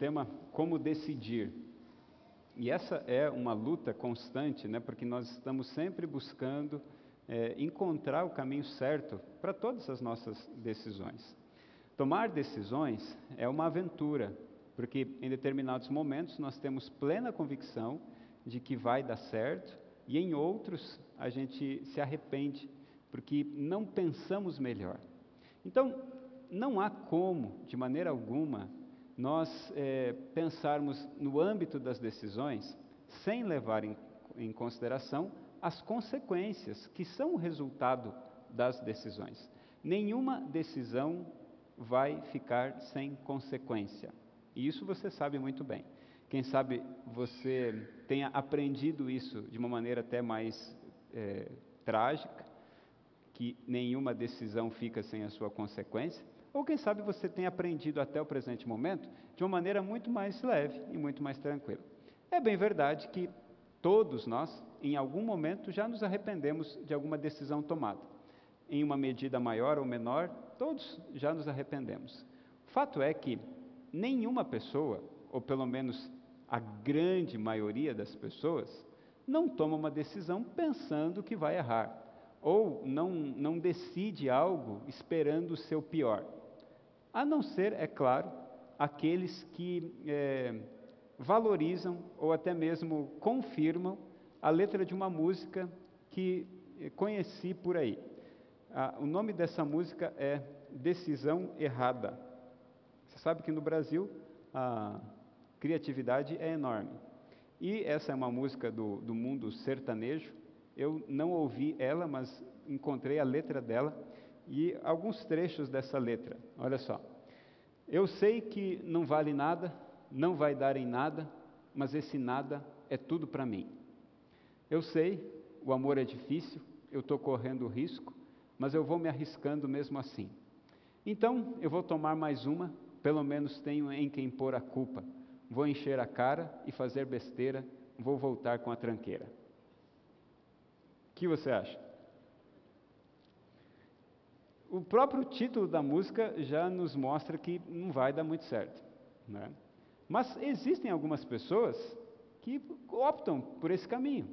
tema como decidir. E essa é uma luta constante, né, porque nós estamos sempre buscando é, encontrar o caminho certo para todas as nossas decisões. Tomar decisões é uma aventura, porque em determinados momentos nós temos plena convicção de que vai dar certo, e em outros a gente se arrepende, porque não pensamos melhor. Então, não há como, de maneira alguma, nós é, pensarmos no âmbito das decisões sem levar em, em consideração as consequências que são o resultado das decisões. Nenhuma decisão vai ficar sem consequência. E isso você sabe muito bem. Quem sabe você tenha aprendido isso de uma maneira até mais é, trágica, que nenhuma decisão fica sem a sua consequência. Ou quem sabe você tem aprendido até o presente momento de uma maneira muito mais leve e muito mais tranquila. É bem verdade que todos nós, em algum momento, já nos arrependemos de alguma decisão tomada. Em uma medida maior ou menor, todos já nos arrependemos. O fato é que nenhuma pessoa, ou pelo menos a grande maioria das pessoas, não toma uma decisão pensando que vai errar, ou não, não decide algo esperando o seu pior. A não ser, é claro, aqueles que é, valorizam ou até mesmo confirmam a letra de uma música que é, conheci por aí. Ah, o nome dessa música é Decisão Errada. Você sabe que no Brasil a criatividade é enorme. E essa é uma música do, do mundo sertanejo. Eu não ouvi ela, mas encontrei a letra dela e alguns trechos dessa letra. Olha só. Eu sei que não vale nada, não vai dar em nada, mas esse nada é tudo para mim. Eu sei, o amor é difícil, eu estou correndo risco, mas eu vou me arriscando mesmo assim. Então, eu vou tomar mais uma, pelo menos tenho em quem pôr a culpa. Vou encher a cara e fazer besteira, vou voltar com a tranqueira. O que você acha? O próprio título da música já nos mostra que não vai dar muito certo. Né? Mas existem algumas pessoas que optam por esse caminho.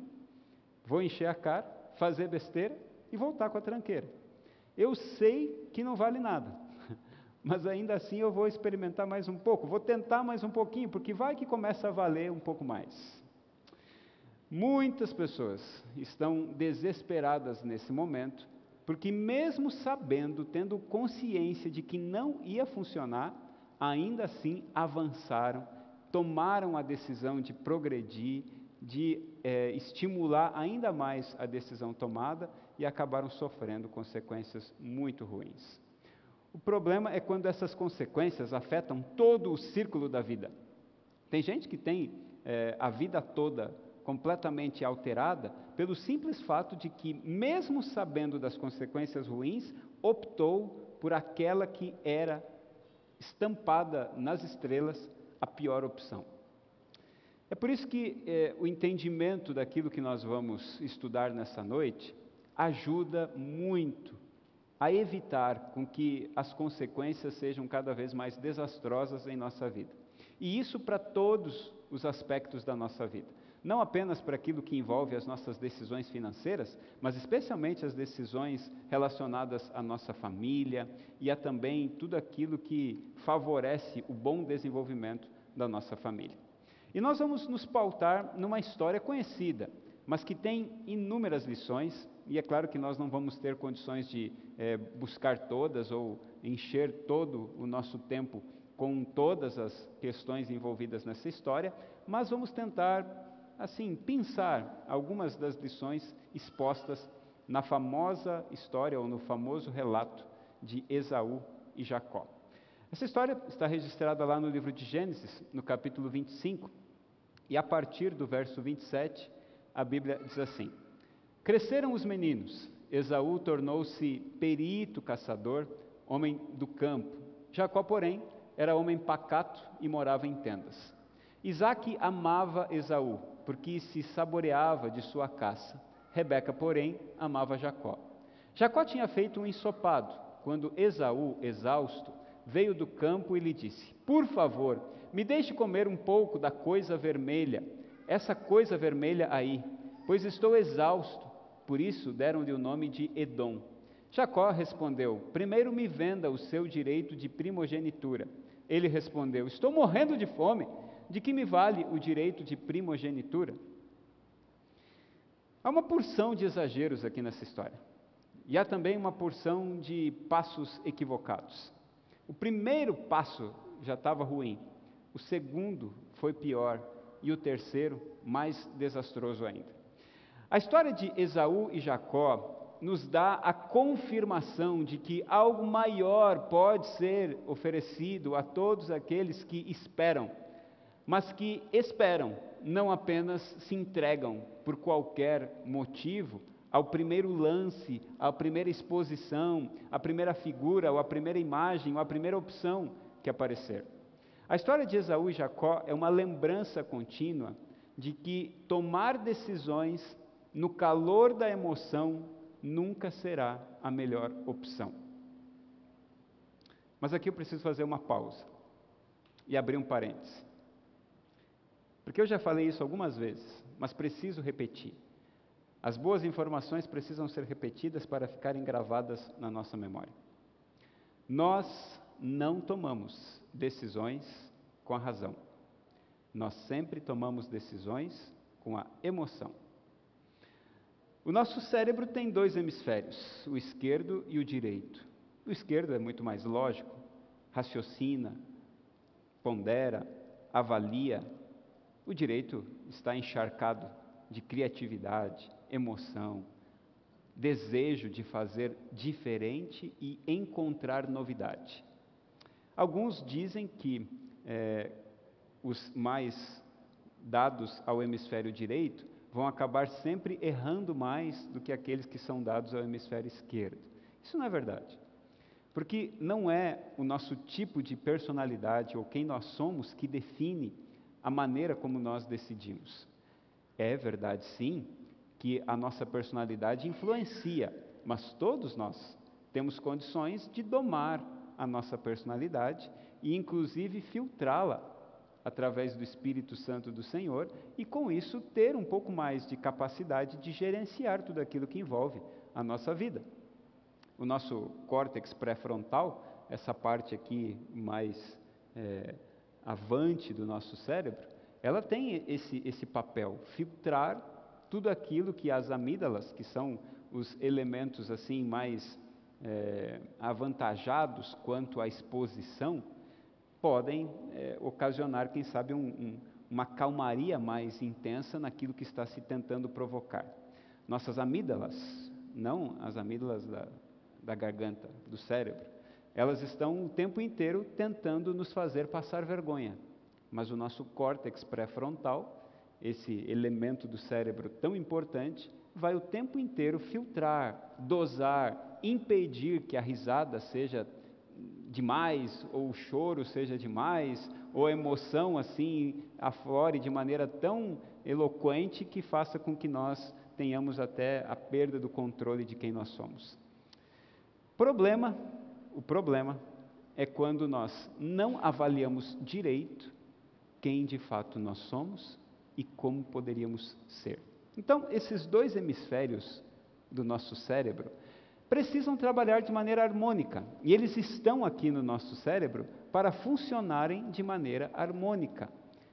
Vou encher a cara, fazer besteira e voltar com a tranqueira. Eu sei que não vale nada, mas ainda assim eu vou experimentar mais um pouco, vou tentar mais um pouquinho, porque vai que começa a valer um pouco mais. Muitas pessoas estão desesperadas nesse momento porque, mesmo sabendo, tendo consciência de que não ia funcionar, ainda assim avançaram, tomaram a decisão de progredir, de é, estimular ainda mais a decisão tomada e acabaram sofrendo consequências muito ruins. O problema é quando essas consequências afetam todo o círculo da vida. Tem gente que tem é, a vida toda completamente alterada pelo simples fato de que, mesmo sabendo das consequências ruins, optou por aquela que era estampada nas estrelas a pior opção. É por isso que é, o entendimento daquilo que nós vamos estudar nessa noite ajuda muito a evitar com que as consequências sejam cada vez mais desastrosas em nossa vida. E isso para todos os aspectos da nossa vida não apenas para aquilo que envolve as nossas decisões financeiras, mas especialmente as decisões relacionadas à nossa família e a também tudo aquilo que favorece o bom desenvolvimento da nossa família. E nós vamos nos pautar numa história conhecida, mas que tem inúmeras lições, e é claro que nós não vamos ter condições de é, buscar todas ou encher todo o nosso tempo com todas as questões envolvidas nessa história, mas vamos tentar assim, pensar algumas das lições expostas na famosa história ou no famoso relato de Esaú e Jacó. Essa história está registrada lá no livro de Gênesis, no capítulo 25, e a partir do verso 27, a Bíblia diz assim: Cresceram os meninos, Esaú tornou-se perito caçador, homem do campo. Jacó, porém, era homem pacato e morava em tendas. Isaac amava Esaú, porque se saboreava de sua caça. Rebeca, porém, amava Jacó. Jacó tinha feito um ensopado, quando Esaú, exausto, veio do campo e lhe disse: Por favor, me deixe comer um pouco da coisa vermelha, essa coisa vermelha aí, pois estou exausto. Por isso deram-lhe o nome de Edom. Jacó respondeu: Primeiro me venda o seu direito de primogenitura. Ele respondeu: Estou morrendo de fome. De que me vale o direito de primogenitura? Há uma porção de exageros aqui nessa história. E há também uma porção de passos equivocados. O primeiro passo já estava ruim, o segundo foi pior e o terceiro mais desastroso ainda. A história de Esaú e Jacó nos dá a confirmação de que algo maior pode ser oferecido a todos aqueles que esperam, mas que esperam, não apenas se entregam por qualquer motivo ao primeiro lance, à primeira exposição, à primeira figura, ou à primeira imagem, ou à primeira opção que aparecer. A história de Esaú e Jacó é uma lembrança contínua de que tomar decisões no calor da emoção nunca será a melhor opção. Mas aqui eu preciso fazer uma pausa e abrir um parêntese. Porque eu já falei isso algumas vezes, mas preciso repetir. As boas informações precisam ser repetidas para ficarem gravadas na nossa memória. Nós não tomamos decisões com a razão. Nós sempre tomamos decisões com a emoção. O nosso cérebro tem dois hemisférios, o esquerdo e o direito. O esquerdo é muito mais lógico, raciocina, pondera, avalia. O direito está encharcado de criatividade, emoção, desejo de fazer diferente e encontrar novidade. Alguns dizem que é, os mais dados ao hemisfério direito vão acabar sempre errando mais do que aqueles que são dados ao hemisfério esquerdo. Isso não é verdade. Porque não é o nosso tipo de personalidade ou quem nós somos que define a maneira como nós decidimos. É verdade, sim, que a nossa personalidade influencia, mas todos nós temos condições de domar a nossa personalidade e, inclusive, filtrá-la através do Espírito Santo do Senhor e, com isso, ter um pouco mais de capacidade de gerenciar tudo aquilo que envolve a nossa vida. O nosso córtex pré-frontal, essa parte aqui mais é, avante do nosso cérebro, ela tem esse, esse papel, filtrar tudo aquilo que as amígdalas, que são os elementos assim mais é, avantajados quanto à exposição, podem é, ocasionar, quem sabe, um, um, uma calmaria mais intensa naquilo que está se tentando provocar. Nossas amígdalas, não as amígdalas da, da garganta, do cérebro, elas estão o tempo inteiro tentando nos fazer passar vergonha. Mas o nosso córtex pré-frontal esse elemento do cérebro tão importante, vai o tempo inteiro filtrar, dosar, impedir que a risada seja demais, ou o choro seja demais, ou a emoção assim aflore de maneira tão eloquente que faça com que nós tenhamos até a perda do controle de quem nós somos. Problema, o problema é quando nós não avaliamos direito quem de fato nós somos e como poderíamos ser. Então, esses dois hemisférios do nosso cérebro precisam trabalhar de maneira harmônica, e eles estão aqui no nosso cérebro para funcionarem de maneira harmônica.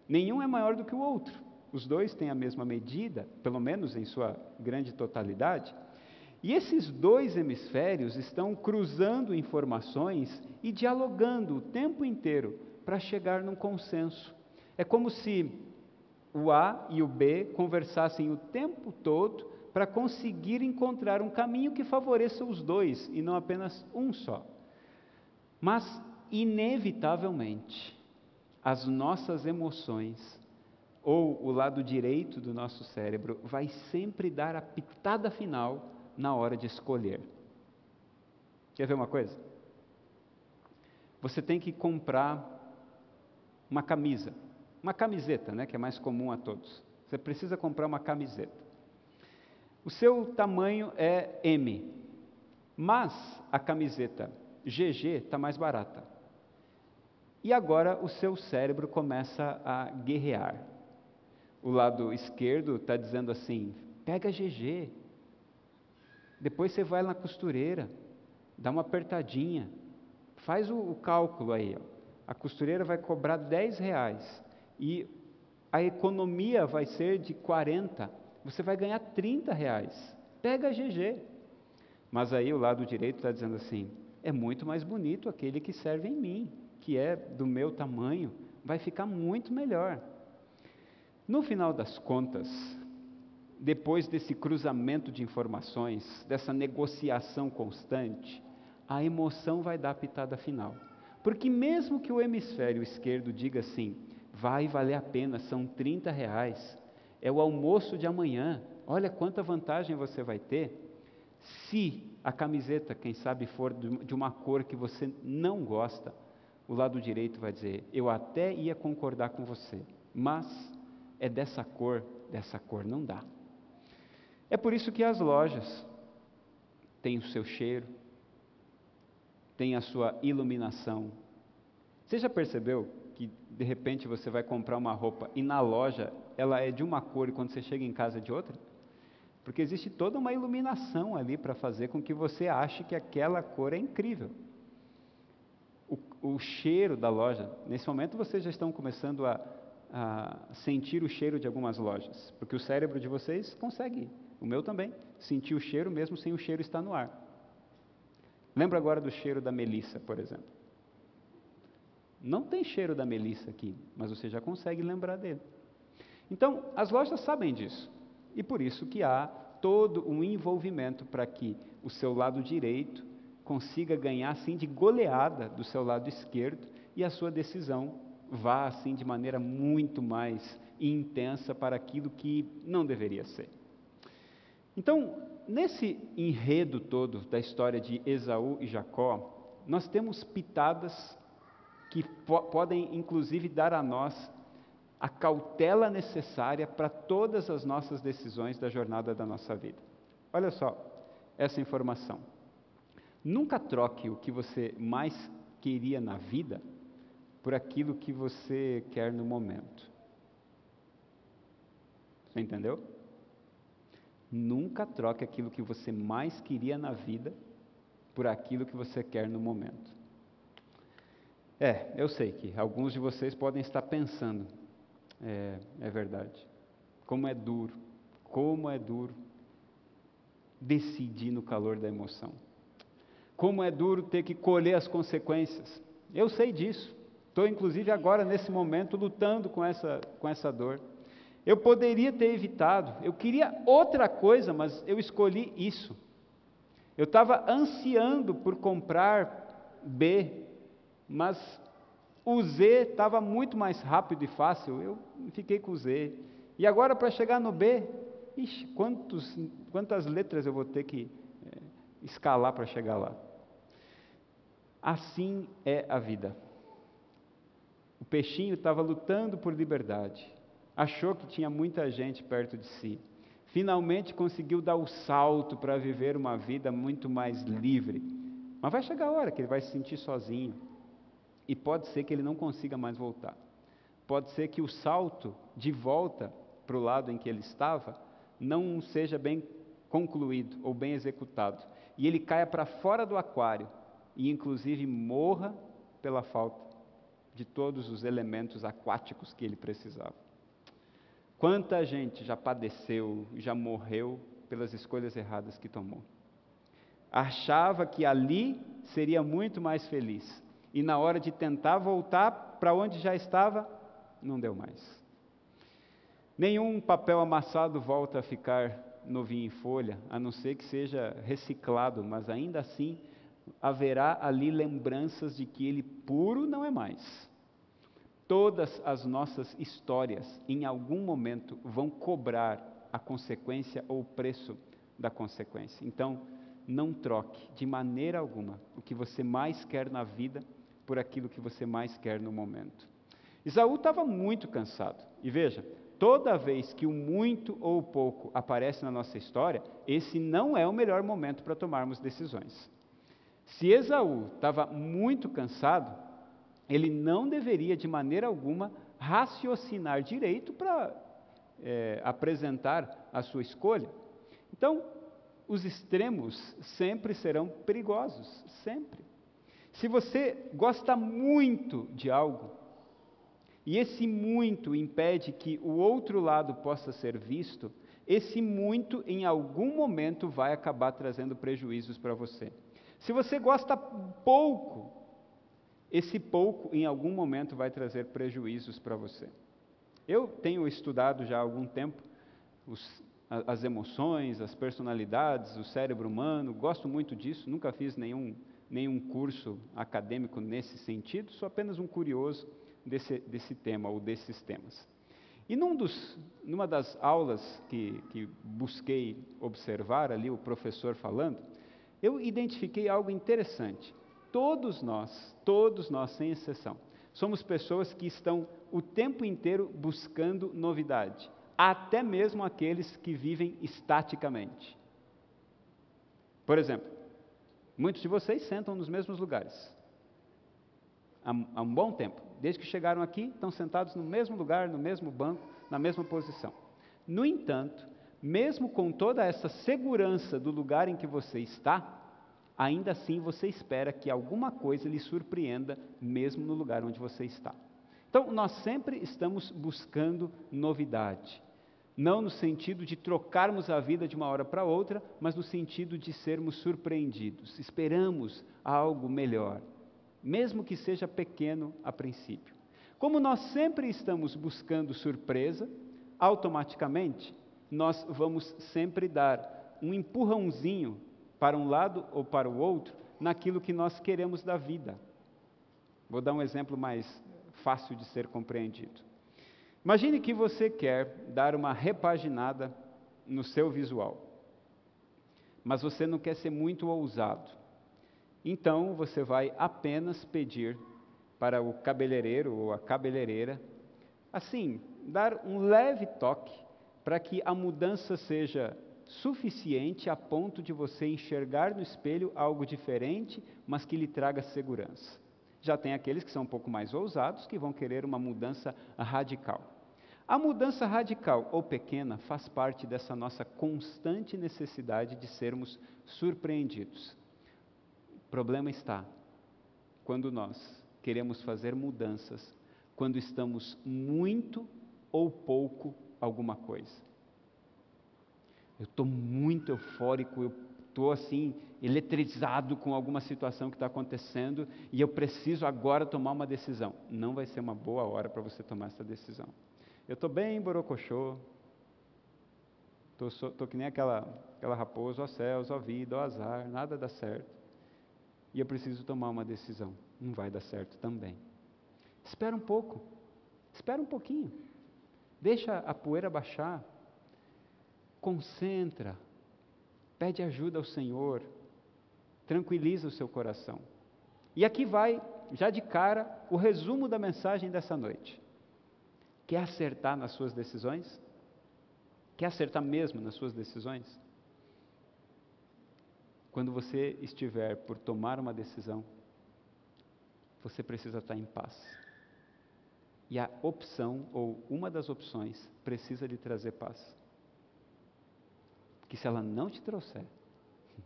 Nenhum é maior do que o outro. Os dois têm a mesma medida, pelo menos em sua grande totalidade. E esses dois hemisférios estão cruzando informações e dialogando o tempo inteiro para chegar num consenso. É como se o A e o B conversassem o tempo todo para conseguir encontrar um caminho que favoreça os dois e não apenas um só. Mas, inevitavelmente, as nossas emoções, ou o lado direito do nosso cérebro, vai sempre dar a pitada final na hora de escolher. Quer ver uma coisa? Você tem que comprar uma camisa uma camiseta, né, que é mais comum a todos. Você precisa comprar uma camiseta. O seu tamanho é M, mas a camiseta GG está mais barata. E agora o seu cérebro começa a guerrear. O lado esquerdo está dizendo assim: pega GG. Depois você vai na costureira, dá uma apertadinha, faz o, o cálculo aí. Ó. A costureira vai cobrar 10 reais e a economia vai ser de 40. Você vai ganhar 30 reais. Pega GG. Mas aí o lado direito está dizendo assim: é muito mais bonito aquele que serve em mim, que é do meu tamanho, vai ficar muito melhor. No final das contas, depois desse cruzamento de informações, dessa negociação constante, a emoção vai dar a pitada final. Porque mesmo que o hemisfério esquerdo diga assim, vai valer a pena, são 30 reais, é o almoço de amanhã, olha quanta vantagem você vai ter, se a camiseta, quem sabe, for de uma cor que você não gosta, o lado direito vai dizer: Eu até ia concordar com você, mas é dessa cor, dessa cor não dá. É por isso que as lojas têm o seu cheiro, têm a sua iluminação. Você já percebeu que de repente você vai comprar uma roupa e na loja ela é de uma cor e quando você chega em casa é de outra? Porque existe toda uma iluminação ali para fazer com que você ache que aquela cor é incrível. O, o, cheiro da loja, nesse momento vocês já estão começando a, a sentir o cheiro de algumas lojas, porque o cérebro de vocês consegue, o meu também, sentir o cheiro mesmo sem o cheiro estar no ar. Lembra agora do cheiro da melissa, por exemplo. Não tem cheiro da melissa aqui, mas você já consegue lembrar dele. Então, as lojas sabem disso. E por isso que há todo um envolvimento para que o seu lado direito consiga ganhar assim de goleada do seu lado esquerdo e a sua decisão vá assim de maneira muito mais intensa para aquilo que não deveria ser. Então, nesse enredo todo da história de Esaú e Jacó, nós temos pitadas que po podem inclusive dar a nós a cautela necessária para todas as nossas decisões da jornada da nossa vida. Olha só essa informação. Nunca troque o que você mais queria na vida por aquilo que você quer no momento. Você entendeu? Nunca troque aquilo que você mais queria na vida por aquilo que você quer no momento. É, eu sei que alguns de vocês podem estar pensando, é, é verdade. Como é duro, como é duro decidir no calor da emoção. Como é duro ter que colher as consequências. Eu sei disso. Estou, inclusive, agora, nesse momento, lutando com essa, com essa dor. Eu poderia ter evitado, eu queria outra coisa, mas eu escolhi isso. Eu estava ansiando por comprar B, mas o Z estava muito mais rápido e fácil, eu fiquei com o Z. E agora para chegar no B, ixi, quantos, quantas letras eu vou ter que é, escalar para chegar lá? Assim é a vida. O peixinho estava lutando por liberdade, achou que tinha muita gente perto de si. Finalmente conseguiu dar o salto para viver uma vida muito mais livre. Mas vai chegar a hora que ele vai se sentir sozinho e pode ser que ele não consiga mais voltar. Pode ser que o salto de volta para o lado em que ele estava não seja bem concluído ou bem executado. E ele caia para fora do aquário e, inclusive, morra pela falta de todos os elementos aquáticos que ele precisava. Quanta gente já padeceu, já morreu pelas escolhas erradas que tomou. Achava que ali seria muito mais feliz, e na hora de tentar voltar para onde já estava, não deu mais. Nenhum papel amassado volta a ficar novinho em folha, a não ser que seja reciclado, mas ainda assim haverá ali lembranças de que ele puro não é mais. Todas as nossas histórias, em algum momento, vão cobrar a consequência ou o preço da consequência. Então, não troque de maneira alguma o que você mais quer na vida por aquilo que você mais quer no momento. Isaú estava muito cansado. E veja, toda vez que o muito ou o pouco aparece na nossa história, esse não é o melhor momento para tomarmos decisões. Se Esaú estava muito cansado, ele não deveria de maneira alguma raciocinar direito para é, apresentar a sua escolha. Então, os extremos sempre serão perigosos, sempre. Se você gosta muito de algo, e esse muito impede que o outro lado possa ser visto, esse muito em algum momento vai acabar trazendo prejuízos para você. Se você gosta pouco, esse pouco em algum momento vai trazer prejuízos para você. Eu tenho estudado já há algum tempo os, as emoções, as personalidades, o cérebro humano, gosto muito disso, nunca fiz nenhum, nenhum curso acadêmico nesse sentido, sou apenas um curioso desse, desse tema ou desses temas. E num dos, numa das aulas que, que busquei observar ali, o professor falando, eu identifiquei algo interessante. Todos nós, todos nós, sem exceção, somos pessoas que estão o tempo inteiro buscando novidade, até mesmo aqueles que vivem estaticamente. Por exemplo, muitos de vocês sentam nos mesmos lugares há, há um bom tempo. Desde que chegaram aqui, estão sentados no mesmo lugar, no mesmo banco, na mesma posição. No entanto, mesmo com toda essa segurança do lugar em que você está, ainda assim você espera que alguma coisa lhe surpreenda, mesmo no lugar onde você está. Então, nós sempre estamos buscando novidade. Não no sentido de trocarmos a vida de uma hora para outra, mas no sentido de sermos surpreendidos. Esperamos algo melhor mesmo que seja pequeno a princípio. Como nós sempre estamos buscando surpresa, automaticamente nós vamos sempre dar um empurrãozinho para um lado ou para o outro naquilo que nós queremos da vida. Vou dar um exemplo mais fácil de ser compreendido. Imagine que você quer dar uma repaginada no seu visual, mas você não quer ser muito ousado. Então você vai apenas pedir para o cabeleireiro ou a cabeleireira, assim, dar um leve toque para que a mudança seja suficiente a ponto de você enxergar no espelho algo diferente, mas que lhe traga segurança. Já tem aqueles que são um pouco mais ousados que vão querer uma mudança radical. A mudança radical ou pequena faz parte dessa nossa constante necessidade de sermos surpreendidos problema está quando nós queremos fazer mudanças, quando estamos muito ou pouco alguma coisa. Eu estou muito eufórico, eu estou assim, eletrizado com alguma situação que está acontecendo e eu preciso agora tomar uma decisão. Não vai ser uma boa hora para você tomar essa decisão. Eu estou bem borocochô, estou que nem aquela, aquela raposa, ó céus, ó vida, ó azar, nada dá certo e eu preciso tomar uma decisão. Não vai dar certo também. Espera um pouco, espera um pouquinho, deixa a poeira baixar, concentra, pede ajuda ao Senhor, tranquiliza o seu coração. E aqui vai, já de cara, o resumo da mensagem dessa noite. Quer acertar nas suas decisões? Quer acertar mesmo nas suas decisões? Quando você estiver por tomar uma decisão, você precisa estar em paz. E a opção, ou uma das opções, precisa lhe trazer paz. Porque se ela não te trouxer,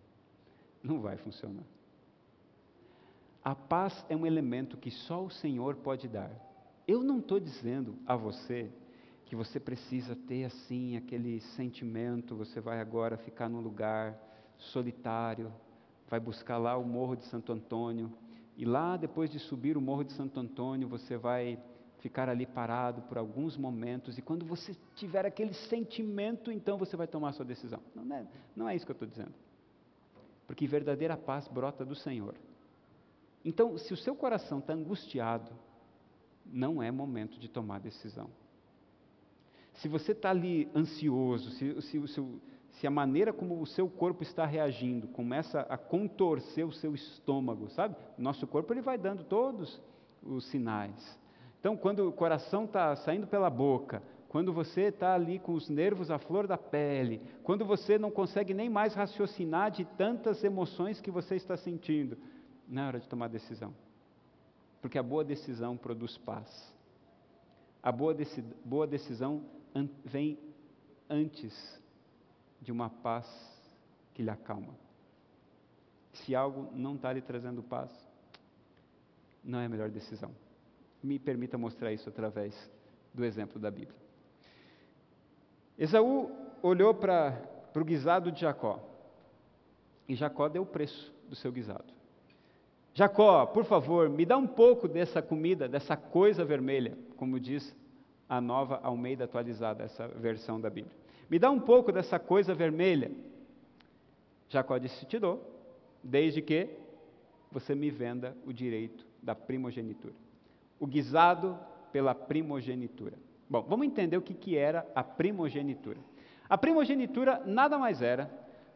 não vai funcionar. A paz é um elemento que só o Senhor pode dar. Eu não estou dizendo a você que você precisa ter assim aquele sentimento, você vai agora ficar num lugar solitário, vai buscar lá o Morro de Santo Antônio, e lá depois de subir o Morro de Santo Antônio, você vai ficar ali parado por alguns momentos, e quando você tiver aquele sentimento, então você vai tomar a sua decisão. Não é, não é isso que eu estou dizendo. Porque verdadeira paz brota do Senhor. Então, se o seu coração está angustiado, não é momento de tomar decisão. Se você está ali ansioso, se, se, se, se a maneira como o seu corpo está reagindo começa a contorcer o seu estômago, sabe? Nosso corpo ele vai dando todos os sinais. Então, quando o coração está saindo pela boca, quando você está ali com os nervos à flor da pele, quando você não consegue nem mais raciocinar de tantas emoções que você está sentindo, não é hora de tomar decisão. Porque a boa decisão produz paz. A boa, deci boa decisão an vem antes de uma paz que lhe acalma. Se algo não está lhe trazendo paz, não é a melhor decisão. Me permita mostrar isso através do exemplo da Bíblia. Esaú olhou para o guisado de Jacó. E Jacó deu o preço do seu guisado. Jacó, por favor, me dá um pouco dessa comida, dessa coisa vermelha, como diz a nova Almeida atualizada, essa versão da Bíblia. Me dá um pouco dessa coisa vermelha. Jacó disse: Te dou, desde que você me venda o direito da primogenitura. O guisado pela primogenitura. Bom, vamos entender o que, que era a primogenitura. A primogenitura nada mais era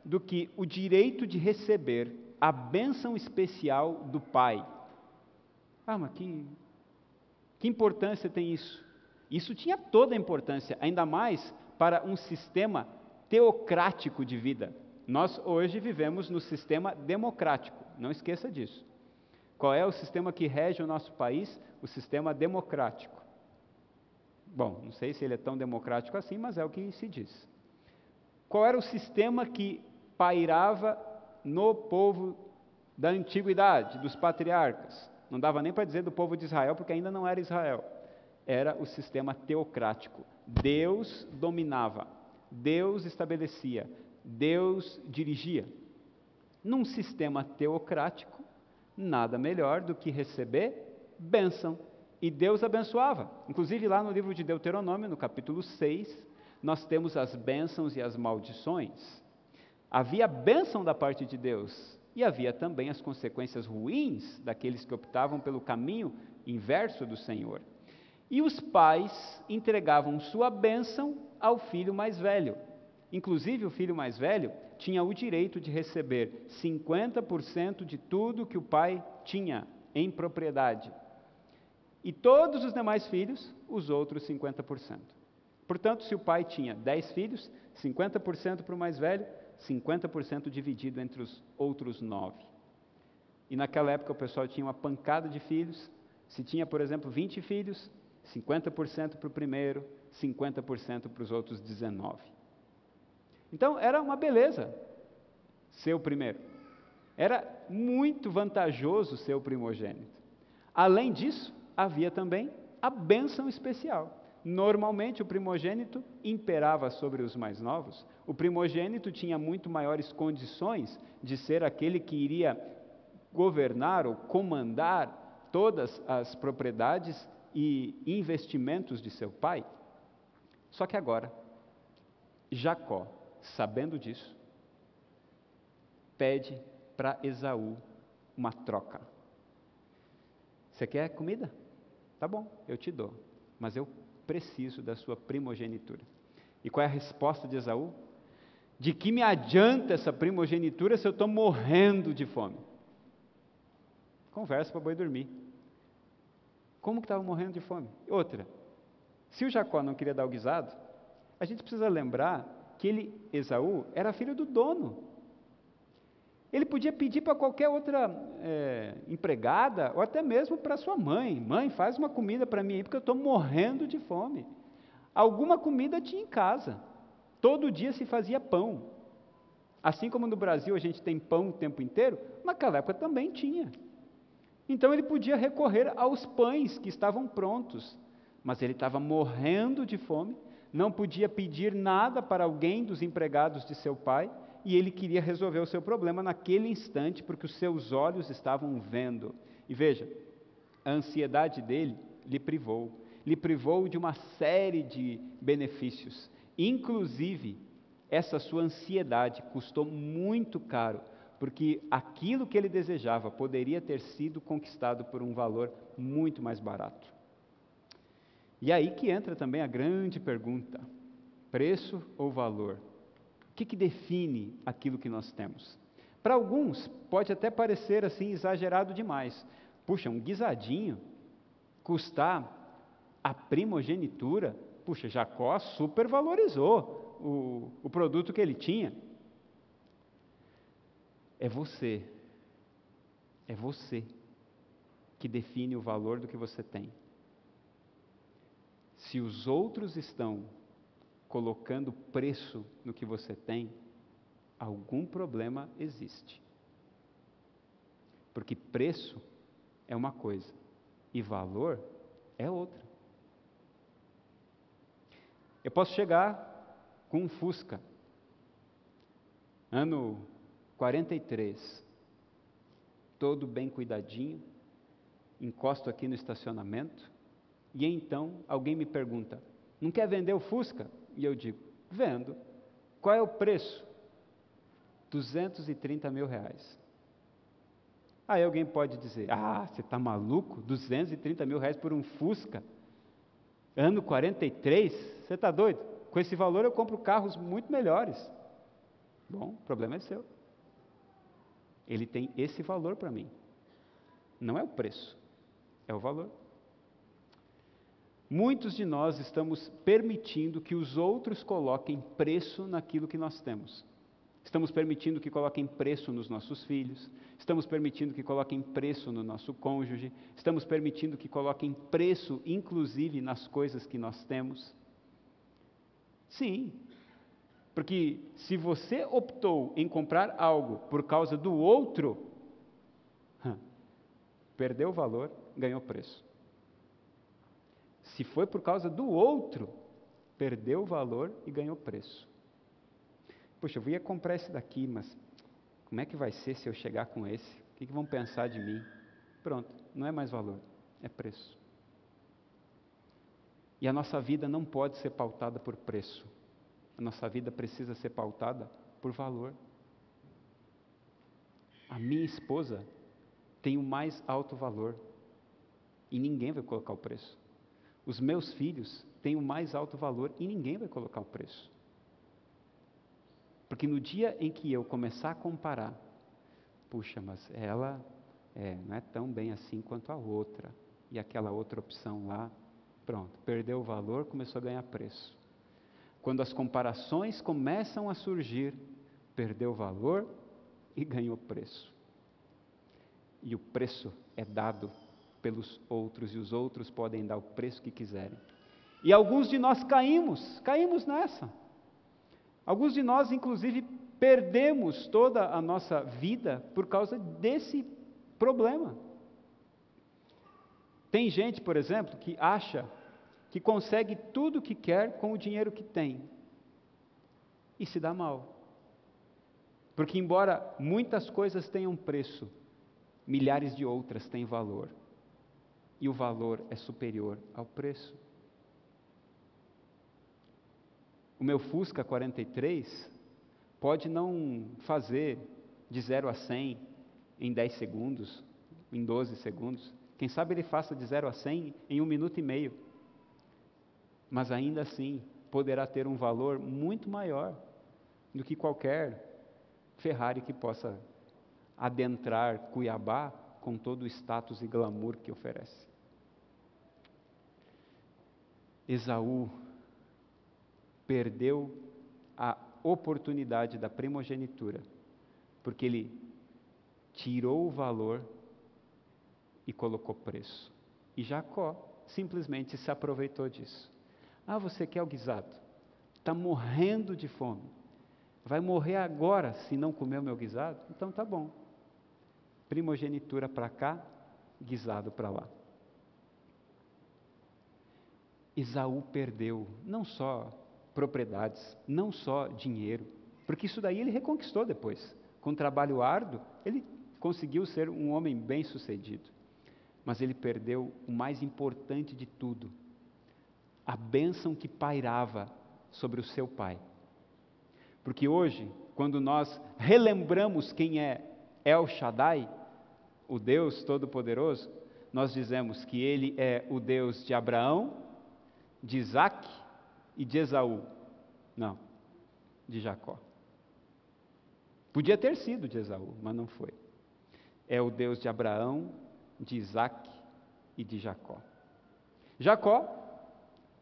do que o direito de receber a bênção especial do pai. Ah, mas que, que importância tem isso? Isso tinha toda a importância, ainda mais para um sistema teocrático de vida. Nós hoje vivemos no sistema democrático, não esqueça disso. Qual é o sistema que rege o nosso país? O sistema democrático. Bom, não sei se ele é tão democrático assim, mas é o que se diz. Qual era o sistema que pairava no povo da antiguidade, dos patriarcas? Não dava nem para dizer do povo de Israel, porque ainda não era Israel. Era o sistema teocrático. Deus dominava, Deus estabelecia, Deus dirigia. Num sistema teocrático, nada melhor do que receber bênção. E Deus abençoava. Inclusive, lá no livro de Deuteronômio, no capítulo 6, nós temos as bênçãos e as maldições. Havia bênção da parte de Deus e havia também as consequências ruins daqueles que optavam pelo caminho inverso do Senhor. E os pais entregavam sua bênção ao filho mais velho. Inclusive, o filho mais velho tinha o direito de receber 50% de tudo que o pai tinha em propriedade. E todos os demais filhos, os outros 50%. Portanto, se o pai tinha 10 filhos, 50% para o mais velho, 50% dividido entre os outros nove. E naquela época o pessoal tinha uma pancada de filhos. Se tinha, por exemplo, 20 filhos, 50% para o primeiro, 50% para os outros 19. Então era uma beleza ser o primeiro. Era muito vantajoso ser o primogênito. Além disso, havia também a bênção especial. Normalmente o primogênito imperava sobre os mais novos. O primogênito tinha muito maiores condições de ser aquele que iria governar ou comandar todas as propriedades e investimentos de seu pai. Só que agora, Jacó, sabendo disso, pede para Esaú uma troca. Você quer comida? Tá bom, eu te dou, mas eu preciso da sua primogenitura. E qual é a resposta de Esaú? De que me adianta essa primogenitura se eu estou morrendo de fome? Conversa para boi dormir. Como que estava morrendo de fome? Outra, se o Jacó não queria dar o guisado, a gente precisa lembrar que ele, Esaú, era filho do dono. Ele podia pedir para qualquer outra é, empregada, ou até mesmo para sua mãe: Mãe, faz uma comida para mim aí, porque eu estou morrendo de fome. Alguma comida tinha em casa. Todo dia se fazia pão. Assim como no Brasil a gente tem pão o tempo inteiro, naquela época também tinha. Então ele podia recorrer aos pães que estavam prontos, mas ele estava morrendo de fome, não podia pedir nada para alguém dos empregados de seu pai, e ele queria resolver o seu problema naquele instante, porque os seus olhos estavam vendo. E veja, a ansiedade dele lhe privou, lhe privou de uma série de benefícios, inclusive essa sua ansiedade custou muito caro, porque aquilo que ele desejava poderia ter sido conquistado por um valor muito mais barato. E aí que entra também a grande pergunta: preço ou valor? O que, que define aquilo que nós temos? Para alguns, pode até parecer assim exagerado demais. Puxa, um guisadinho custar a primogenitura, puxa, Jacó supervalorizou o, o produto que ele tinha. É você, é você que define o valor do que você tem. Se os outros estão colocando preço no que você tem, algum problema existe. Porque preço é uma coisa e valor é outra. Eu posso chegar com um Fusca, ano 43, todo bem cuidadinho, encosto aqui no estacionamento, e então alguém me pergunta: não quer vender o Fusca? E eu digo: vendo. Qual é o preço? 230 mil reais. Aí alguém pode dizer: Ah, você está maluco? 230 mil reais por um Fusca? Ano 43? Você está doido? Com esse valor eu compro carros muito melhores. Bom, o problema é seu. Ele tem esse valor para mim. Não é o preço, é o valor. Muitos de nós estamos permitindo que os outros coloquem preço naquilo que nós temos. Estamos permitindo que coloquem preço nos nossos filhos, estamos permitindo que coloquem preço no nosso cônjuge, estamos permitindo que coloquem preço, inclusive, nas coisas que nós temos. Sim, porque se você optou em comprar algo por causa do outro, perdeu o valor, ganhou preço. Se foi por causa do outro, perdeu o valor e ganhou preço. Poxa, eu ia comprar esse daqui, mas como é que vai ser se eu chegar com esse? O que, que vão pensar de mim? Pronto, não é mais valor, é preço. E a nossa vida não pode ser pautada por preço. A nossa vida precisa ser pautada por valor. A minha esposa tem o mais alto valor e ninguém vai colocar o preço. Os meus filhos têm o mais alto valor e ninguém vai colocar o preço. Porque no dia em que eu começar a comparar, puxa, mas ela é, não é tão bem assim quanto a outra, e aquela outra opção lá, pronto, perdeu o valor, começou a ganhar preço. Quando as comparações começam a surgir, perdeu o valor e ganhou preço. E o preço é dado pelos outros, e os outros podem dar o preço que quiserem. E alguns de nós caímos, caímos nessa. Alguns de nós, inclusive, perdemos toda a nossa vida por causa desse problema. Tem gente, por exemplo, que acha que consegue tudo o que quer com o dinheiro que tem e se dá mal. Porque, embora muitas coisas tenham preço, milhares de outras têm valor. E o valor é superior ao preço. O meu Fusca 43 pode não fazer de 0 a 100 em 10 segundos, em 12 segundos. Quem sabe ele faça de 0 a 100 em um minuto e meio. Mas ainda assim, poderá ter um valor muito maior do que qualquer Ferrari que possa adentrar Cuiabá com todo o status e glamour que oferece. Esaú perdeu a oportunidade da primogenitura, porque ele tirou o valor e colocou preço. E Jacó simplesmente se aproveitou disso. Ah, você quer o guisado? Está morrendo de fome. Vai morrer agora se não comer o meu guisado? Então tá bom. Primogenitura para cá, guisado para lá. Esaú perdeu não só propriedades, não só dinheiro, porque isso daí ele reconquistou depois. Com trabalho árduo, ele conseguiu ser um homem bem-sucedido. Mas ele perdeu o mais importante de tudo, a bênção que pairava sobre o seu pai. Porque hoje, quando nós relembramos quem é El Shaddai, o Deus Todo-Poderoso, nós dizemos que ele é o Deus de Abraão, de Isaac e de Esaú. Não, de Jacó. Podia ter sido de Esaú, mas não foi. É o Deus de Abraão, de Isaac e de Jacó. Jacó,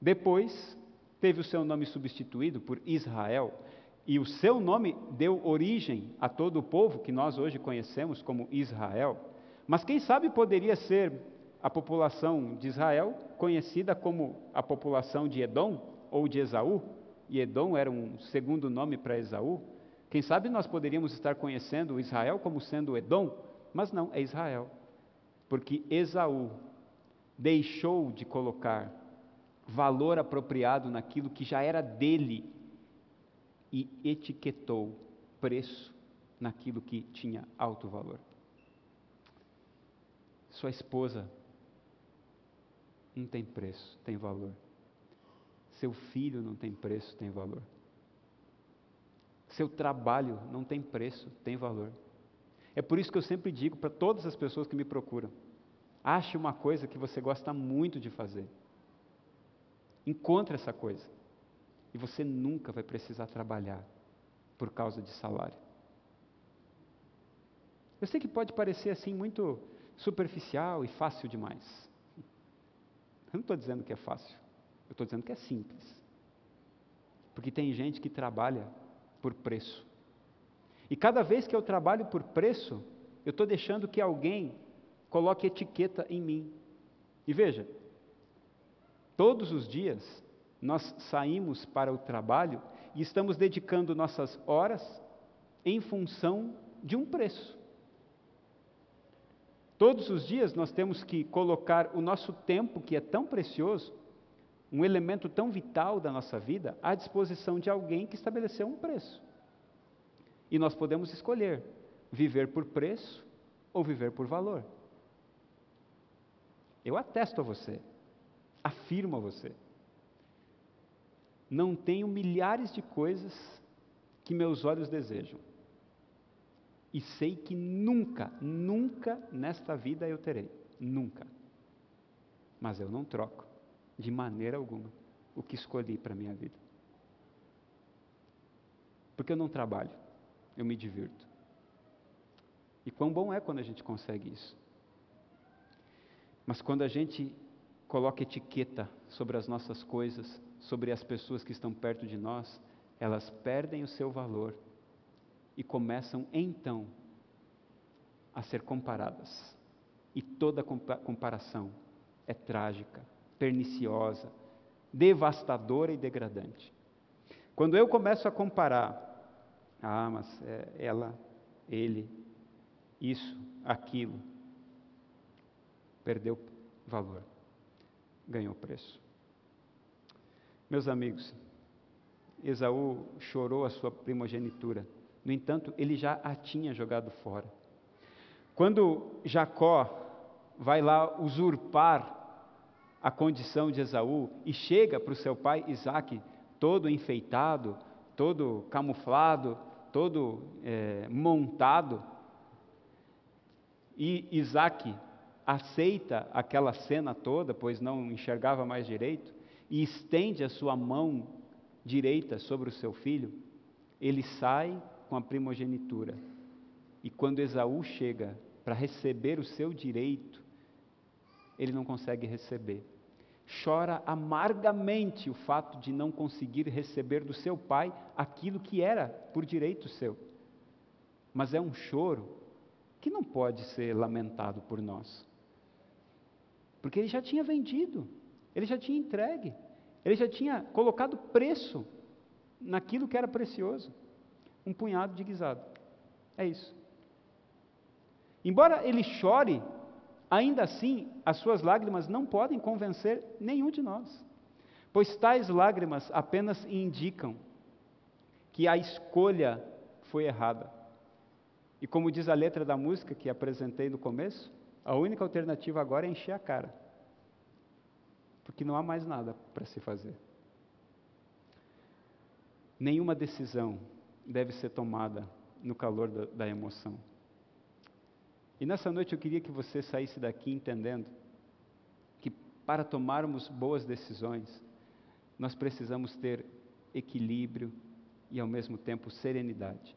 depois, teve o seu nome substituído por Israel, e o seu nome deu origem a todo o povo que nós hoje conhecemos como Israel. Mas quem sabe poderia ser a população de Israel, conhecida como a população de Edom ou de Esaú, e Edom era um segundo nome para Esaú. Quem sabe nós poderíamos estar conhecendo Israel como sendo Edom, mas não, é Israel. Porque Esaú deixou de colocar valor apropriado naquilo que já era dele e etiquetou preço naquilo que tinha alto valor. Sua esposa não tem preço, tem valor. Seu filho não tem preço, tem valor. Seu trabalho não tem preço, tem valor. É por isso que eu sempre digo para todas as pessoas que me procuram: ache uma coisa que você gosta muito de fazer. Encontre essa coisa. E você nunca vai precisar trabalhar por causa de salário. Eu sei que pode parecer assim muito superficial e fácil demais. Eu não estou dizendo que é fácil, eu estou dizendo que é simples. Porque tem gente que trabalha por preço. E cada vez que eu trabalho por preço, eu estou deixando que alguém coloque etiqueta em mim. E veja, todos os dias nós saímos para o trabalho e estamos dedicando nossas horas em função de um preço. Todos os dias nós temos que colocar o nosso tempo, que é tão precioso, um elemento tão vital da nossa vida, à disposição de alguém que estabeleceu um preço. E nós podemos escolher viver por preço ou viver por valor. Eu atesto a você, afirmo a você. Não tenho milhares de coisas que meus olhos desejam. E sei que nunca, nunca nesta vida eu terei. Nunca. Mas eu não troco, de maneira alguma, o que escolhi para a minha vida. Porque eu não trabalho, eu me divirto. E quão bom é quando a gente consegue isso. Mas quando a gente coloca etiqueta sobre as nossas coisas, sobre as pessoas que estão perto de nós, elas perdem o seu valor e começam então a ser comparadas. E toda comparação é trágica, perniciosa, devastadora e degradante. Quando eu começo a comparar, ah, mas é ela, ele, isso, aquilo, perdeu valor, ganhou preço. Meus amigos, Esaú chorou a sua primogenitura no entanto, ele já a tinha jogado fora. Quando Jacó vai lá usurpar a condição de Esaú e chega para o seu pai Isaac todo enfeitado, todo camuflado, todo é, montado, e Isaac aceita aquela cena toda, pois não enxergava mais direito, e estende a sua mão direita sobre o seu filho, ele sai com a primogenitura. E quando Esaú chega para receber o seu direito, ele não consegue receber. Chora amargamente o fato de não conseguir receber do seu pai aquilo que era por direito seu. Mas é um choro que não pode ser lamentado por nós. Porque ele já tinha vendido, ele já tinha entregue, ele já tinha colocado preço naquilo que era precioso um punhado de guisado. É isso. Embora ele chore, ainda assim as suas lágrimas não podem convencer nenhum de nós, pois tais lágrimas apenas indicam que a escolha foi errada. E como diz a letra da música que apresentei no começo, a única alternativa agora é encher a cara, porque não há mais nada para se fazer. Nenhuma decisão deve ser tomada no calor da, da emoção. E nessa noite eu queria que você saísse daqui entendendo que para tomarmos boas decisões, nós precisamos ter equilíbrio e ao mesmo tempo serenidade.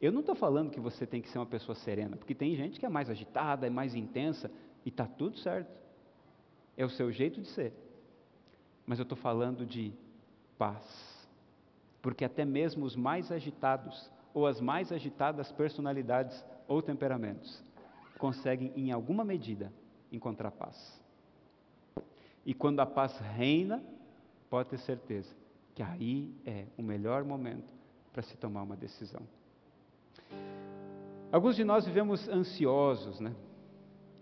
Eu não estou falando que você tem que ser uma pessoa serena, porque tem gente que é mais agitada, é mais intensa, e está tudo certo. É o seu jeito de ser. Mas eu estou falando de paz porque até mesmo os mais agitados ou as mais agitadas personalidades ou temperamentos conseguem, em alguma medida, encontrar paz. E quando a paz reina, pode ter certeza que aí é o melhor momento para se tomar uma decisão. Alguns de nós vivemos ansiosos, né?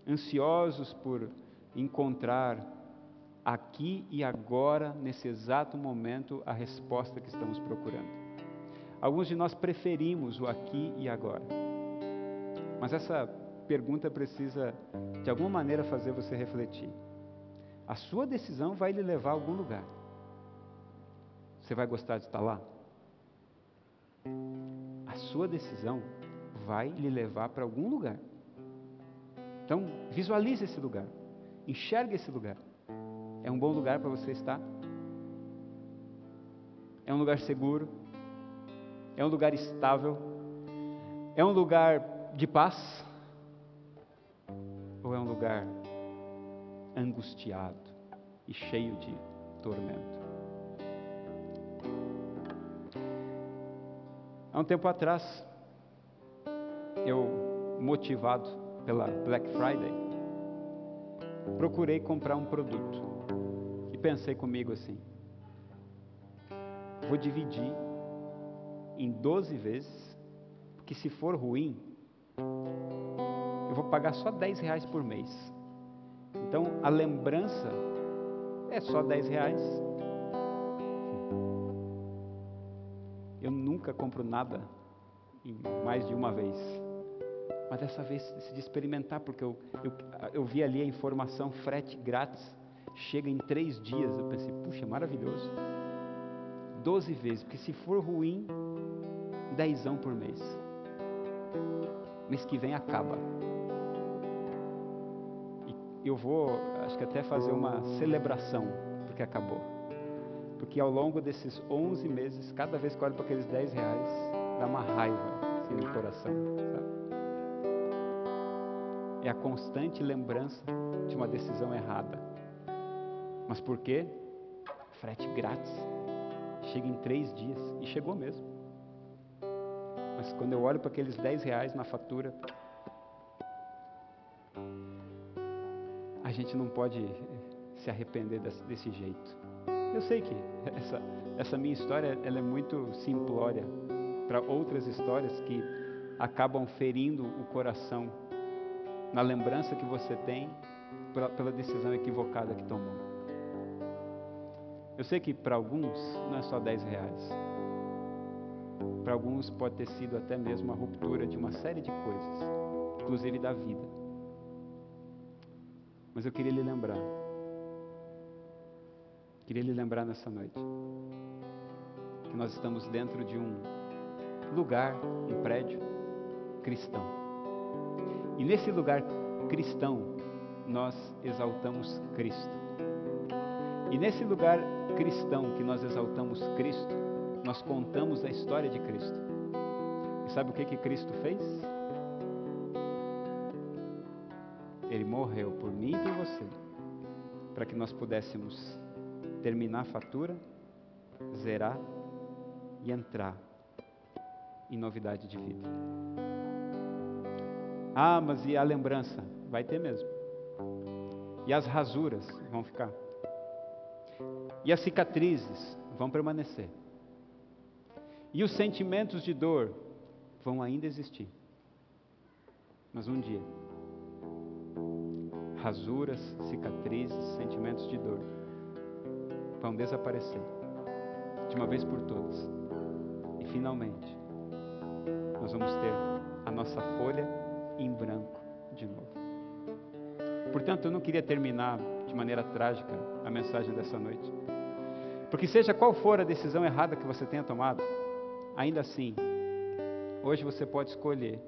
Ansiosos por encontrar aqui e agora, nesse exato momento, a resposta que estamos procurando. Alguns de nós preferimos o aqui e agora. Mas essa pergunta precisa, de alguma maneira, fazer você refletir. A sua decisão vai lhe levar a algum lugar. Você vai gostar de estar lá? A sua decisão vai lhe levar para algum lugar. Então, visualize esse lugar. Enxergue esse lugar. É um bom lugar para você estar? É um lugar seguro? É um lugar estável? É um lugar de paz? Ou é um lugar angustiado e cheio de tormento? Há um tempo atrás, eu, motivado pela Black Friday, procurei comprar um produto e pensei comigo assim: vou dividir em 12 vezes, porque se for ruim, eu vou pagar só 10 reais por mês. Então a lembrança é só 10 reais. Eu nunca compro nada em mais de uma vez. Mas dessa vez decidi experimentar, porque eu, eu, eu vi ali a informação frete grátis, chega em três dias. Eu pensei, puxa, maravilhoso. Doze vezes, porque se for ruim, dezão por mês. Mês que vem acaba. E eu vou, acho que até fazer uma celebração, porque acabou. Porque ao longo desses 11 meses, cada vez que eu olho para aqueles 10 reais, dá uma raiva assim, no coração. Sabe? É a constante lembrança de uma decisão errada. Mas por quê? Frete grátis. Chega em três dias. E chegou mesmo. Mas quando eu olho para aqueles 10 reais na fatura, a gente não pode se arrepender desse, desse jeito. Eu sei que essa, essa minha história ela é muito simplória para outras histórias que acabam ferindo o coração na lembrança que você tem pela, pela decisão equivocada que tomou. Eu sei que para alguns não é só 10 reais. Para alguns pode ter sido até mesmo a ruptura de uma série de coisas, inclusive da vida. Mas eu queria lhe lembrar, queria lhe lembrar nessa noite, que nós estamos dentro de um lugar, um prédio cristão. E nesse lugar cristão, nós exaltamos Cristo. E nesse lugar cristão que nós exaltamos Cristo, nós contamos a história de Cristo. E sabe o que que Cristo fez? Ele morreu por mim e por você, para que nós pudéssemos terminar a fatura, zerar e entrar em novidade de vida. Ah, mas e a lembrança? Vai ter mesmo. E as rasuras vão ficar. E as cicatrizes vão permanecer. E os sentimentos de dor vão ainda existir. Mas um dia, rasuras, cicatrizes, sentimentos de dor vão desaparecer de uma vez por todas. E finalmente, nós vamos ter a nossa folha em branco de novo. Portanto, eu não queria terminar de maneira trágica a mensagem dessa noite. Porque, seja qual for a decisão errada que você tenha tomado, ainda assim, hoje você pode escolher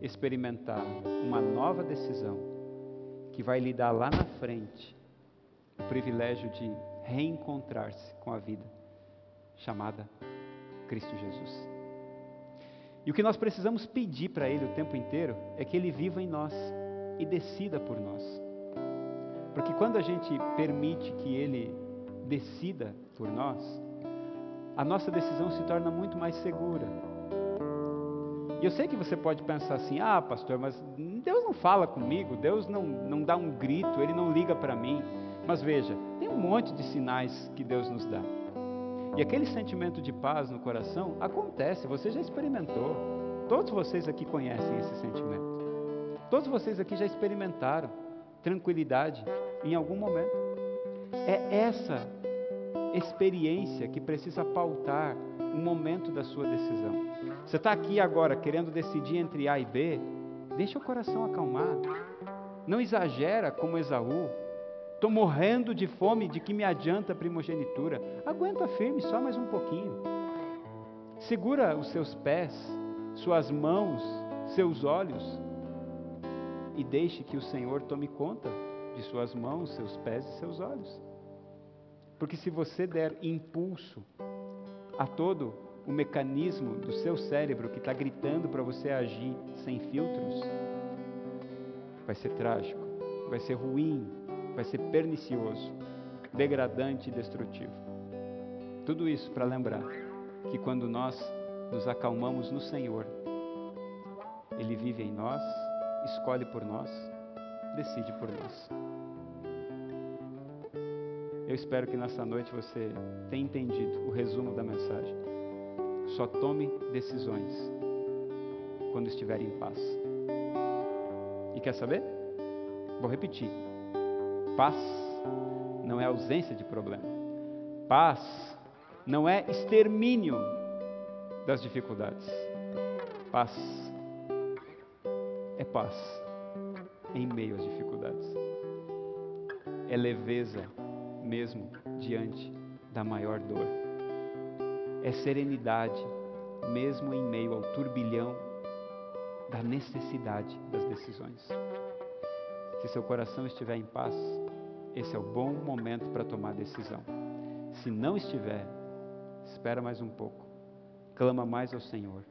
experimentar uma nova decisão que vai lhe dar lá na frente o privilégio de reencontrar-se com a vida chamada Cristo Jesus. E o que nós precisamos pedir para Ele o tempo inteiro é que Ele viva em nós e decida por nós. Porque quando a gente permite que Ele decida por nós, a nossa decisão se torna muito mais segura. E eu sei que você pode pensar assim: ah, pastor, mas Deus não fala comigo, Deus não, não dá um grito, Ele não liga para mim. Mas veja, tem um monte de sinais que Deus nos dá. E aquele sentimento de paz no coração acontece, você já experimentou. Todos vocês aqui conhecem esse sentimento. Todos vocês aqui já experimentaram tranquilidade em algum momento. É essa experiência que precisa pautar o momento da sua decisão. Você está aqui agora querendo decidir entre A e B, deixa o coração acalmar. Não exagera como Esaú. Estou morrendo de fome, de que me adianta a primogenitura? Aguenta firme só mais um pouquinho. Segura os seus pés, suas mãos, seus olhos e deixe que o Senhor tome conta de suas mãos, seus pés e seus olhos. Porque se você der impulso a todo o mecanismo do seu cérebro que está gritando para você agir sem filtros, vai ser trágico, vai ser ruim, vai ser pernicioso, degradante e destrutivo. Tudo isso para lembrar que quando nós nos acalmamos no Senhor, Ele vive em nós, escolhe por nós, decide por nós. Eu espero que nessa noite você tenha entendido o resumo da mensagem. Só tome decisões quando estiver em paz. E quer saber? Vou repetir. Paz não é ausência de problema. Paz não é extermínio das dificuldades. Paz é paz em meio às dificuldades. É leveza mesmo diante da maior dor. É serenidade mesmo em meio ao turbilhão da necessidade das decisões. Se seu coração estiver em paz, esse é o bom momento para tomar decisão. Se não estiver, espera mais um pouco, clama mais ao Senhor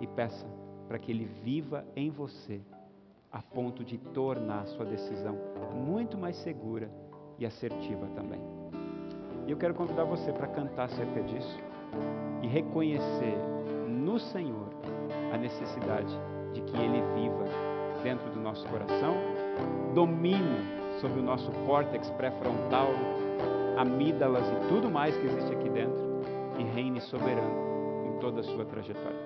e peça para que Ele viva em você, a ponto de tornar a sua decisão muito mais segura e assertiva também. E eu quero convidar você para cantar acerca disso e reconhecer no Senhor a necessidade de que Ele viva dentro do nosso coração domine sobre o nosso córtex pré-frontal, amígdalas e tudo mais que existe aqui dentro e reine soberano em toda a sua trajetória.